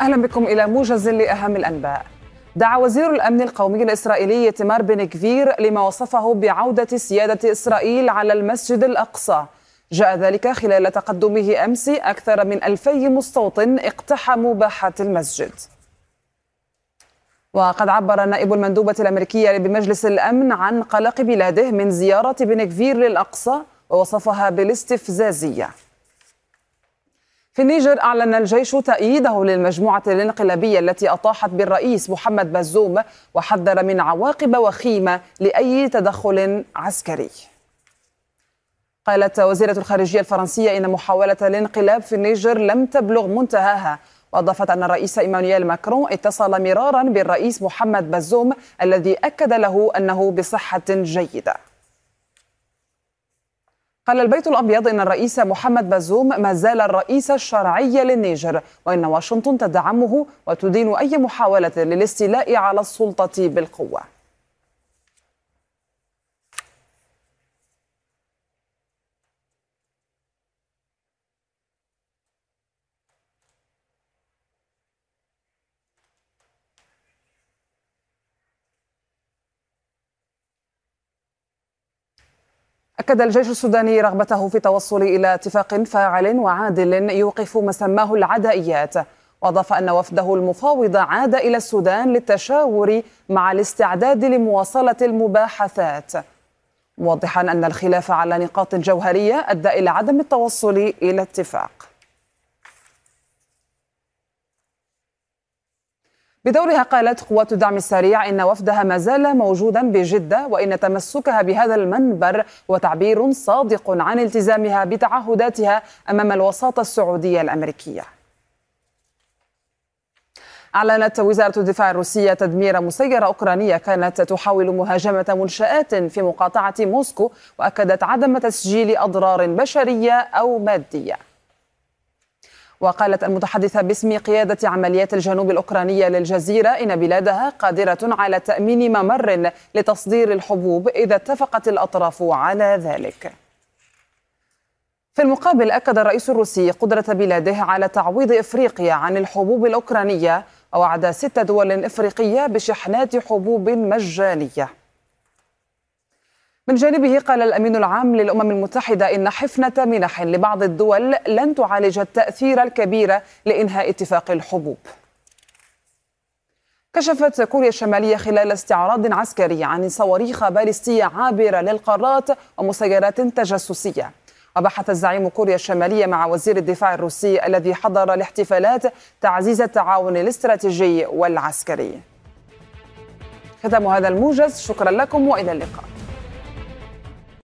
أهلا بكم إلى موجز لأهم الأنباء. دعا وزير الأمن القومي الإسرائيلي تمار بن كفير لما وصفه بعودة سيادة إسرائيل على المسجد الأقصى. جاء ذلك خلال تقدمه أمس أكثر من ألفي مستوطن اقتحموا باحة المسجد. وقد عبر نائب المندوبة الأمريكية بمجلس الأمن عن قلق بلاده من زيارة بن كفير للأقصى ووصفها بالاستفزازية في النيجر أعلن الجيش تأييده للمجموعة الانقلابية التي أطاحت بالرئيس محمد بازوم وحذر من عواقب وخيمة لأي تدخل عسكري. قالت وزيرة الخارجية الفرنسية إن محاولة الانقلاب في النيجر لم تبلغ منتهاها. وأضافت أن الرئيس إيمانويل ماكرون اتصل مرارا بالرئيس محمد بازوم الذي أكد له أنه بصحة جيدة. قال البيت الأبيض إن الرئيس محمد بازوم ما زال الرئيس الشرعي للنيجر وإن واشنطن تدعمه وتدين أي محاولة للاستيلاء على السلطة بالقوة. أكد الجيش السوداني رغبته في التوصل إلى اتفاق فاعل وعادل يوقف ما سماه العدائيات. وأضاف أن وفده المفاوض عاد إلى السودان للتشاور مع الاستعداد لمواصلة المباحثات. موضحا أن الخلاف على نقاط جوهرية أدى إلى عدم التوصل إلى اتفاق. بدورها قالت قوات الدعم السريع إن وفدها ما زال موجودا بجدة وإن تمسكها بهذا المنبر هو تعبير صادق عن التزامها بتعهداتها أمام الوساطة السعودية الأمريكية. أعلنت وزارة الدفاع الروسية تدمير مسيرة أوكرانية كانت تحاول مهاجمة منشآت في مقاطعة موسكو وأكدت عدم تسجيل أضرار بشرية أو مادية. وقالت المتحدثة باسم قيادة عمليات الجنوب الأوكرانية للجزيرة إن بلادها قادرة على تأمين ممر لتصدير الحبوب إذا اتفقت الأطراف على ذلك. في المقابل أكد الرئيس الروسي قدرة بلاده على تعويض إفريقيا عن الحبوب الأوكرانية ووعد ست دول إفريقية بشحنات حبوب مجانية. من جانبه قال الأمين العام للأمم المتحدة إن حفنة منح لبعض الدول لن تعالج التأثير الكبير لإنهاء اتفاق الحبوب. كشفت كوريا الشمالية خلال استعراض عسكري عن صواريخ باليستية عابرة للقارات ومسيرات تجسسية. وبحث الزعيم كوريا الشمالية مع وزير الدفاع الروسي الذي حضر الاحتفالات تعزيز التعاون الاستراتيجي والعسكري. ختام هذا الموجز شكرا لكم وإلى اللقاء.